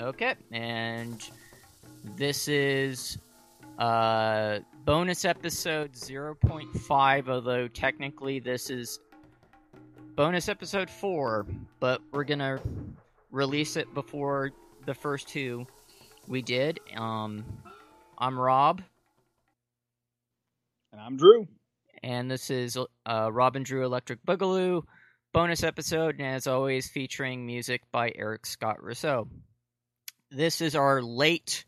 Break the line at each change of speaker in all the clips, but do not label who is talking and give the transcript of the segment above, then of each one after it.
Okay, and this is uh bonus episode 0.5 although technically this is bonus episode 4 but we're gonna release it before the first two we did um i'm rob
And I'm Drew.
and this is uh, Robin Drew Electric Boogaloo bonus episode, and as always, featuring music by Eric Scott Rousseau. This is our late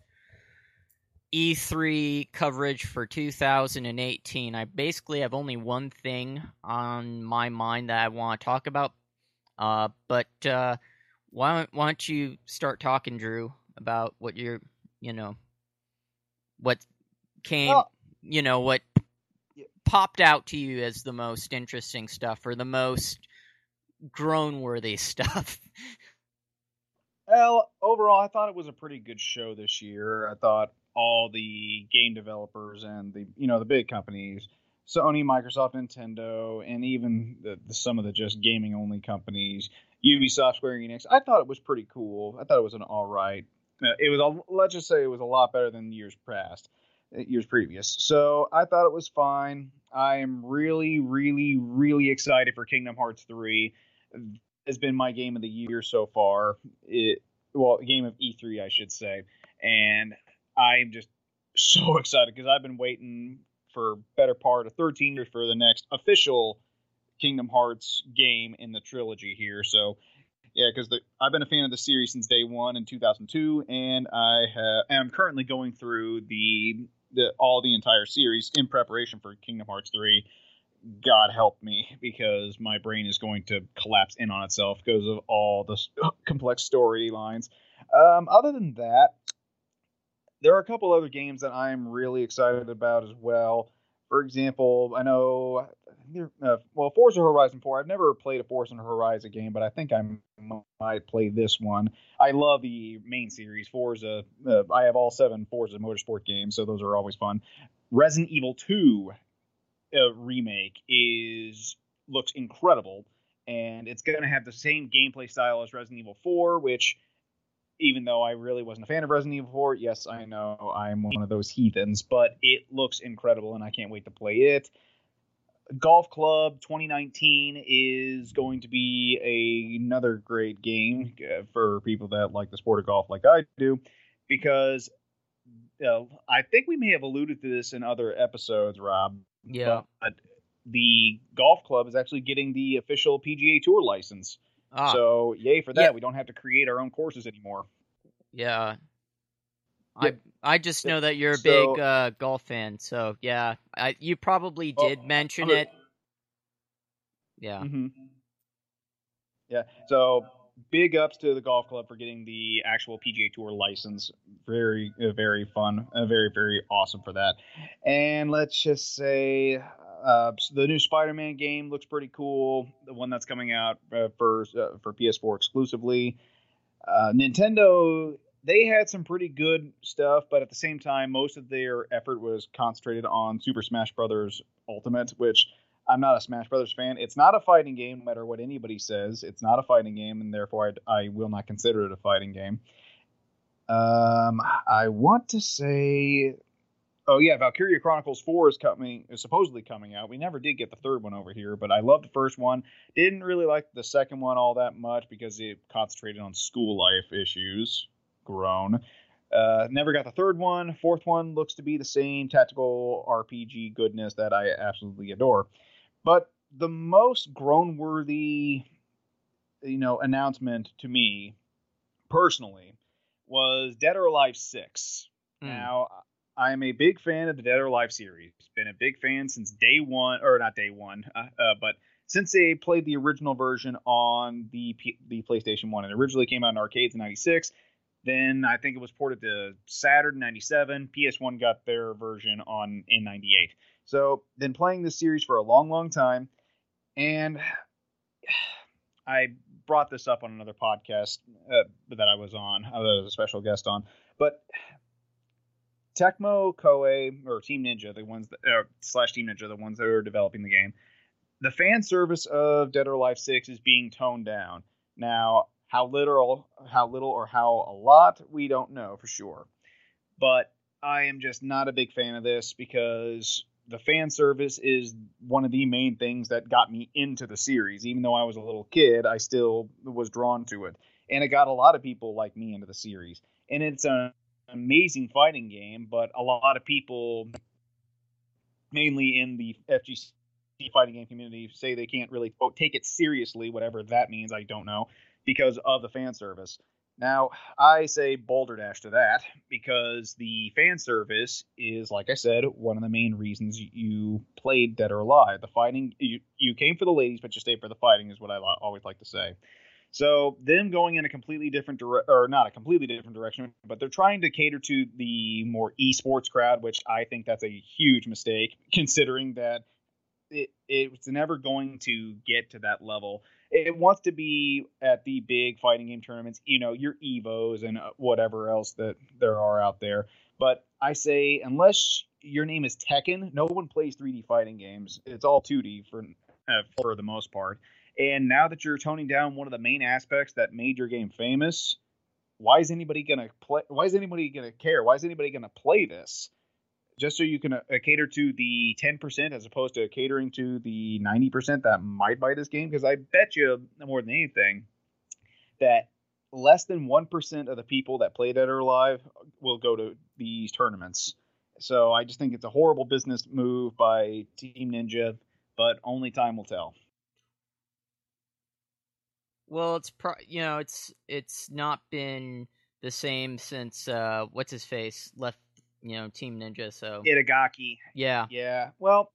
E3 coverage for 2018. I basically have only one thing on my mind that I want to talk about, uh, but uh, why, don't, why don't you start talking, Drew, about what you're, you know, what came,
Well-
you know, what popped out to you as the most interesting stuff or the most groan worthy stuff.
Well, overall, I thought it was a pretty good show this year. I thought all the game developers and the you know the big companies, Sony, Microsoft, Nintendo, and even the, the, some of the just gaming only companies, Ubisoft, Square Enix. I thought it was pretty cool. I thought it was an all right. uh, It was a, let's just say it was a lot better than years past, uh, years previous. So I thought it was fine. I am really, really, really excited for Kingdom Hearts three. Has been my game of the year so far. It well, game of E3, I should say, and I'm just so excited because I've been waiting for better part of 13 years for the next official Kingdom Hearts game in the trilogy here. So, yeah, because I've been a fan of the series since day one in 2002, and I have, am currently going through the the all the entire series in preparation for Kingdom Hearts 3. God help me because my brain is going to collapse in on itself because of all the complex storylines. Um, other than that, there are a couple other games that I'm really excited about as well. For example, I know, uh, well, Forza Horizon 4. I've never played a Forza Horizon game, but I think I might play this one. I love the main series, Forza. Uh, I have all seven Forza Motorsport games, so those are always fun. Resident Evil 2 uh, remake is looks incredible, and it's going to have the same gameplay style as Resident Evil 4, which even though I really wasn't a fan of Resident Evil 4, yes, I know I'm one of those heathens, but it looks incredible and I can't wait to play it. Golf Club 2019 is going to be a, another great game uh, for people that like the sport of golf like I do, because uh, I think we may have alluded to this in other episodes, Rob.
Yeah.
But the golf club is actually getting the official PGA Tour license.
Ah,
So, yay for that.
Yeah.
We don't have to create our own courses anymore.
yeah. I I just know that you're a
So-
big uh, golf fan, so yeah. I you probably
Oh,
did mention it. Yeah.
hmm Yeah. So big ups to the golf club for getting the actual PGA Tour license. Very, uh, very fun. Uh, very, very awesome for that. And let's just say uh, the new Spider-Man game looks pretty cool. The one that's coming out uh, for uh, for PS4 exclusively. Uh, Nintendo. They had some pretty good stuff, but at the same time, most of their effort was concentrated on Super Smash Brothers Ultimate, which I'm not a Smash Brothers fan. It's not a fighting game, no matter what anybody says. It's not a fighting game, and therefore I'd, I will not consider it a fighting game. Um, I want to say, oh yeah, Valkyria Chronicles Four is coming, is supposedly coming out. We never did get the third one over here, but I loved the first one. Didn't really like the second one all that much because it concentrated on school life issues. Groan. Uh, never got the third one. Fourth one looks to be the same tactical RPG goodness that I absolutely adore. But the most groan worthy, you know, announcement to me personally was Dead or Alive 6.
Hmm.
Now, I am a big fan of the Dead or Alive series. Been a big fan since day one, or not day one, uh, uh, but since they played the original version on the P- the PlayStation One. It originally came out in arcades in '96. Then I think it was ported to Saturn in '97. PS1 got their version on in '98. So, been playing this series for a long, long time, and I brought this up on another podcast uh, that I was on. I was a special guest on, but Tecmo, Koei, or Team Ninja, the ones that slash Team Ninja, the ones that are developing the game, the fan service of Dead or Alive Six is being toned down. Now, How little, how little, or how a lot, we don't know for sure. But I am just not a big fan of this because the fan service is one of the main things that got me into the series. Even though I was a little kid, I still was drawn to it, and it got a lot of people like me into the series. And it's an amazing fighting game, but a lot of people, mainly in the FGC fighting game community, say they can't really quote take it seriously, whatever that means. I don't know because of the fan service. Now, I say balderdash to that because the fan service is, like I said, one of the main reasons you played Dead or Alive. The fighting, you, you came for the ladies, but you stayed for the fighting, is what I always like to say. So, them going in a completely different direction, or not a completely different direction, but they're trying to cater to the more esports crowd, which I think that's a huge mistake, considering that it, it's never going to get to that level it wants to be at the big fighting game tournaments, you know, your Evos and uh, whatever else that there are out there. But I say, unless your name is Tekken, no one plays 3D fighting games. It's all 2D for uh, for the most part. And now that you're toning down one of the main aspects that made your game famous, why is anybody gonna play? Why is anybody gonna care? Why is anybody gonna play this? Just so you can uh, cater to the 10% as opposed to catering to the 90% that might buy this game because i bet you more than anything that less than 1% of the people that play Dead or Alive will go to these tournaments. So i just think it's a horrible business move by team ninja but only time will tell.
Well it's pro you know it's it's not been the same since uh what's his face left you know, Team Ninja. So
Itagaki.
Yeah.
Yeah. Well,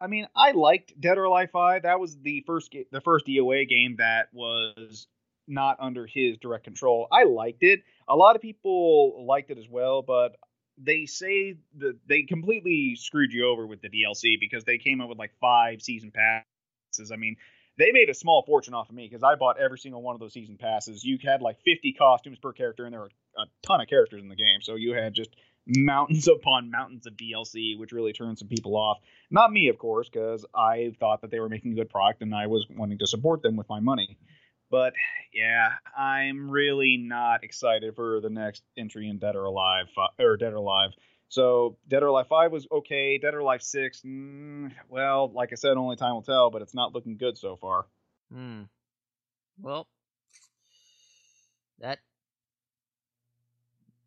I mean, I liked Dead or Alive Five. That was the first the first DOA game that was not under his direct control. I liked it. A lot of people liked it as well, but they say that they completely screwed you over with the DLC because they came up with like five season passes. I mean, they made a small fortune off of me because I bought every single one of those season passes. You had like 50 costumes per character, and there were a ton of characters in the game. So you had just mountains upon mountains of DLC, which really turned some people off. Not me, of course, because I thought that they were making a good product and I was wanting to support them with my money. But yeah, I'm really not excited for the next entry in Dead or Alive or Dead or Alive. So Dead or Alive Five was okay. Dead or Alive Six, mm, well, like I said, only time will tell. But it's not looking good so far.
Hmm. Well, that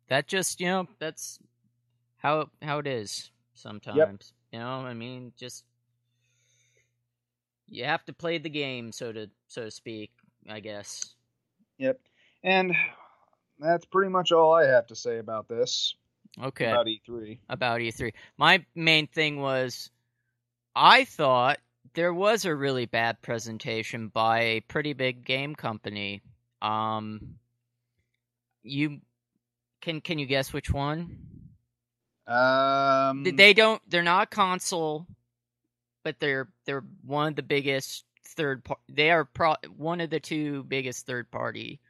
that just you know that's how how it is sometimes. Yep. You know, I mean, just you have to play the game, so to so to speak. I guess.
Yep, and that's pretty much all I have to say about this.
Okay.
About E3.
About E3. My main thing was, I thought there was a really bad presentation by a pretty big game company. Um, you can can you guess which one?
Um,
they don't. They're not console, but they're they're one of the biggest third. Par- they are pro- one of the two biggest third party.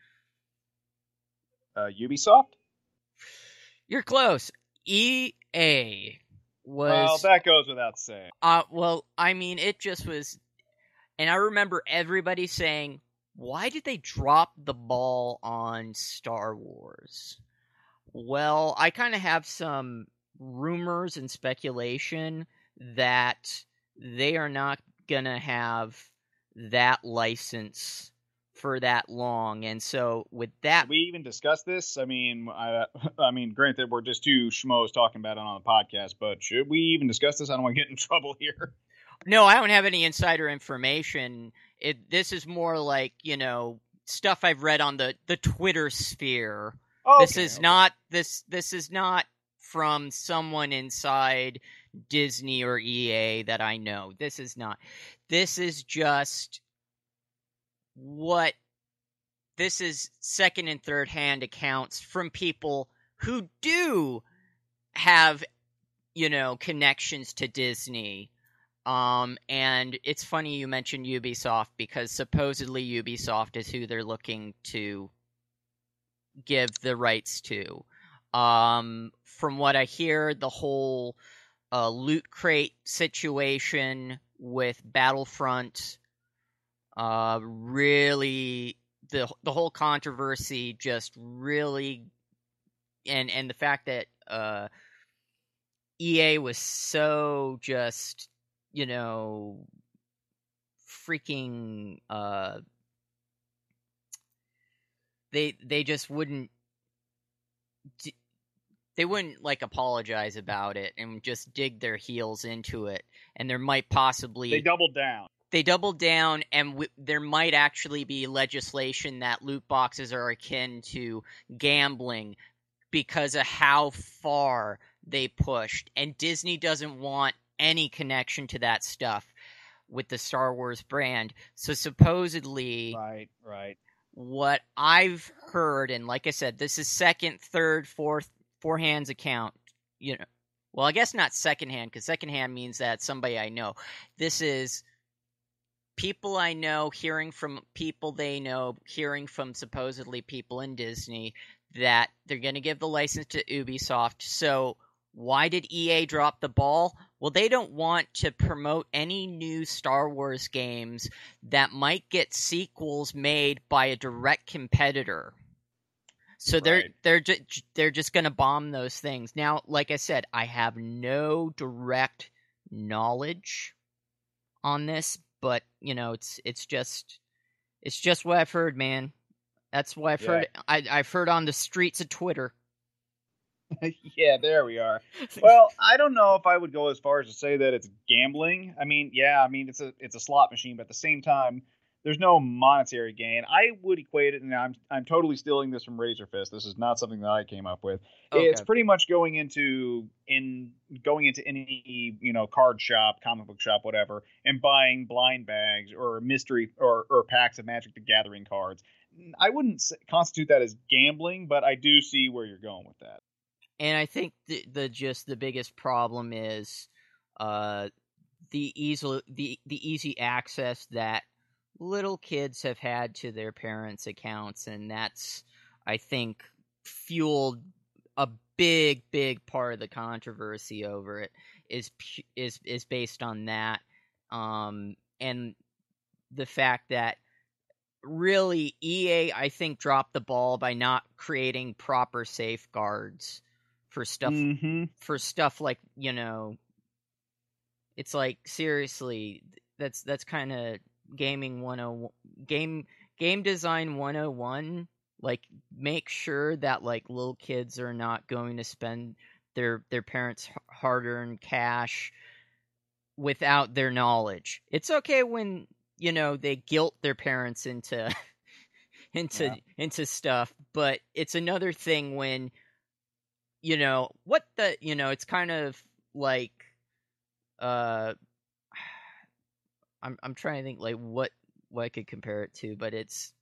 Uh, Ubisoft.
You're close. EA was.
Well, that goes without saying.
Uh, well, I mean, it just was, and I remember everybody saying, "Why did they drop the ball on Star Wars?" Well, I kind of have some rumors and speculation that they are not going to have that license for that long. And so with that,
we even discussed this. I mean, I, I mean, granted, we're just two schmoes talking about it on the podcast, but should we even discuss this? I don't want to get in trouble here.
No, I don't have any insider information. It this is more like you know stuff I've read on the the Twitter sphere.
Oh, okay,
this is
okay.
not this this is not from someone inside Disney or EA that I know. This is not. This is just what this is second and third hand accounts from people who do have you know connections to Disney. Um and it's funny you mentioned Ubisoft because supposedly Ubisoft is who they're looking to give the rights to. Um, from what I hear, the whole uh, loot crate situation with Battlefront uh, really the the whole controversy just really and and the fact that uh EA was so just you know freaking uh they they just wouldn't they wouldn't like apologize about it and just dig their heels into it and there might possibly
they doubled down.
They doubled down and w- there might actually be legislation that loot boxes are akin to gambling because of how far they pushed and Disney doesn't want any connection to that stuff with the Star Wars brand. So supposedly
right right.
what I've heard, and like I said, this is second, third, fourth, four hands account. You know, well, I guess not secondhand because secondhand means that somebody I know. This is people I know hearing from people they know, hearing from supposedly people in Disney that they're going to give the license to Ubisoft. So why did EA drop the ball? Well, they don't want to promote any new Star Wars games that might get sequels made by a direct competitor. So they're
Right.
they're just they're just going to bomb those things. Now, like I said, I have no direct knowledge on this, but you know, it's it's just it's just what I've heard, man. That's what I've
Yeah.
heard. I, I've heard on the streets of Twitter.
yeah, there we are. Well, I don't know if I would go as far as to say that it's gambling. I mean, yeah, I mean it's a it's a slot machine, but at the same time, there's no monetary gain. I would equate it, and I'm I'm totally stealing this from Razorfist. This is not something that I came up with. It's pretty much going into in going into any you know card shop, comic book shop, whatever, and buying blind bags or mystery or or packs of Magic the Gathering cards. I wouldn't constitute that as gambling, but I do see where you're going with that.
and I think the, the just the biggest problem is uh, the easy the the easy access that little kids have had to their parents' accounts, and that's I think fueled a big big part of the controversy over it is is is based on that, um, and the fact that really EA I think dropped the ball by not creating proper safeguards for stuff
Mm-hmm.
for stuff like you know it's like seriously that's that's kind of gaming 101 game game design 101 like make sure that like little kids are not going to spend their their parents hard-earned cash without their knowledge it's okay when you know they guilt their parents into into
Yeah.
into stuff but it's another thing when you know what the you know it's kind of like uh I'm I'm trying to think like what what I could compare it to, but it's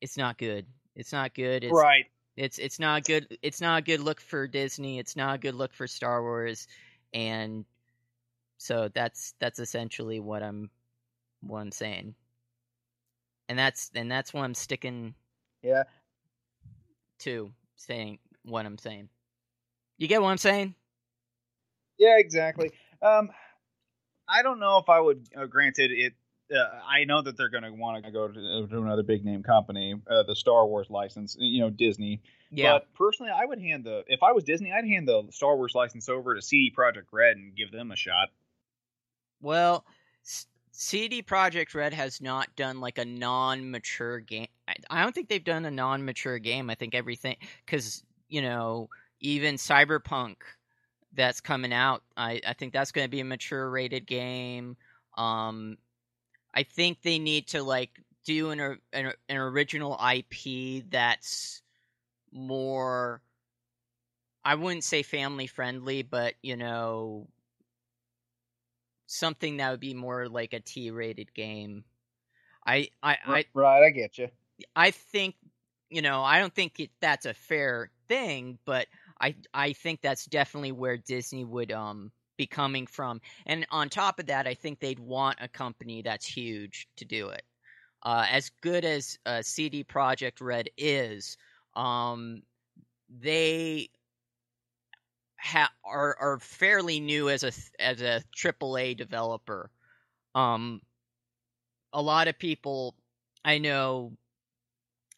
it's not good. It's not good. It's
Right.
it's it's not good. It's not a good look for Disney. It's not a good look for Star Wars, and so that's that's essentially what I'm what I'm saying, and that's and that's what I'm sticking
Yeah.
to saying what I'm saying. You get what I'm saying?
Yeah, exactly. Um, I don't know if I would. Uh, granted, it. Uh, I know that they're going to want to go to, another big name company, uh, the Star Wars license. You know, Disney.
Yeah.
But personally, I would hand the. If I was Disney, I'd hand the Star Wars license over to CD Projekt Red and give them a shot.
Well, S- CD Projekt Red has not done like a non-mature game. I, I don't think they've done a non-mature game. I think everything because you know even Cyberpunk that's coming out. I I think that's going to be a mature rated game. Um, I think they need to like do an an, an original IP that's more. I wouldn't say family friendly, but you know something that would be more like a T-rated game. I I I,
right, I get you.
I think you know I don't think it, that's a fair thing, but I I think that's definitely where Disney would um be coming from. And on top of that, I think they'd want a company that's huge to do it. Uh, as good as uh, CD Projekt Red is, um, they ha- are are fairly new as a as a AAA developer. Um, a lot of people I know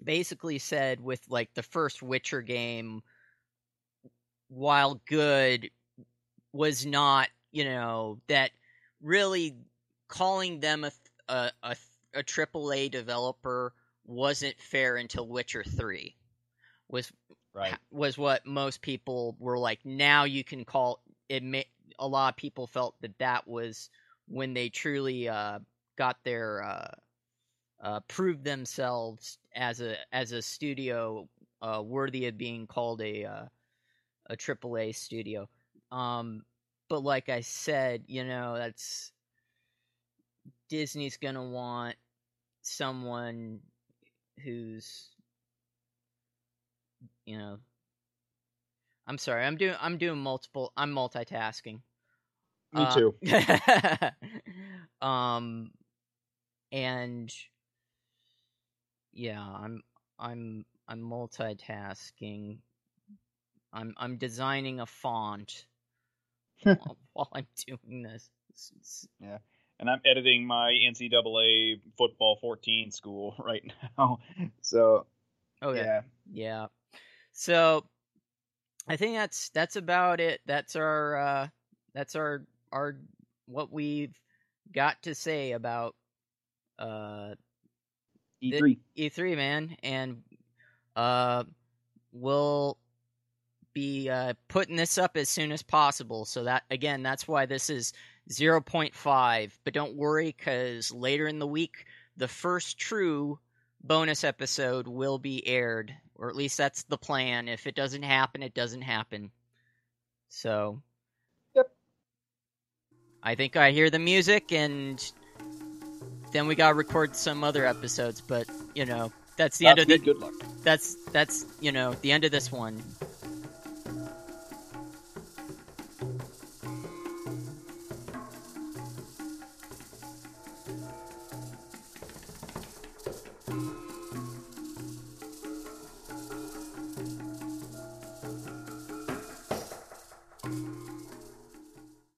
basically said with like the first Witcher game, while good, was not you know that really calling them a a a, a AAA developer wasn't fair until Witcher three was
Right.
was what most people were like. Now you can call it. ma- A lot of people felt that that was when they truly uh, got their uh, uh, proved themselves as a as a studio uh, worthy of being called a uh, a AAA studio. Um, but like I said, you know that's Disney's gonna want someone who's you know I'm sorry, I'm doing I'm doing multiple I'm multitasking.
Me
Uh,
too.
um and yeah, I'm I'm I'm multitasking. I'm I'm designing a font while, while I'm doing this. It's- it's-
And I'm editing my NCAA football 14 school right now. So
Oh yeah.
yeah.
Yeah. So I think that's that's about it. That's our uh that's our our what we've got to say about uh
E3.
E3 man and uh we'll be uh putting this up as soon as possible. So that again that's why this is 0.5, but don't worry cuz later in the week the first true bonus episode will be aired, or at least that's the plan. If it doesn't happen, it doesn't happen. So,
Yep.
I think I hear the music, and then we gotta record some other episodes. But you know, that's the end of the
good luck.
that's that's you know the end of this one.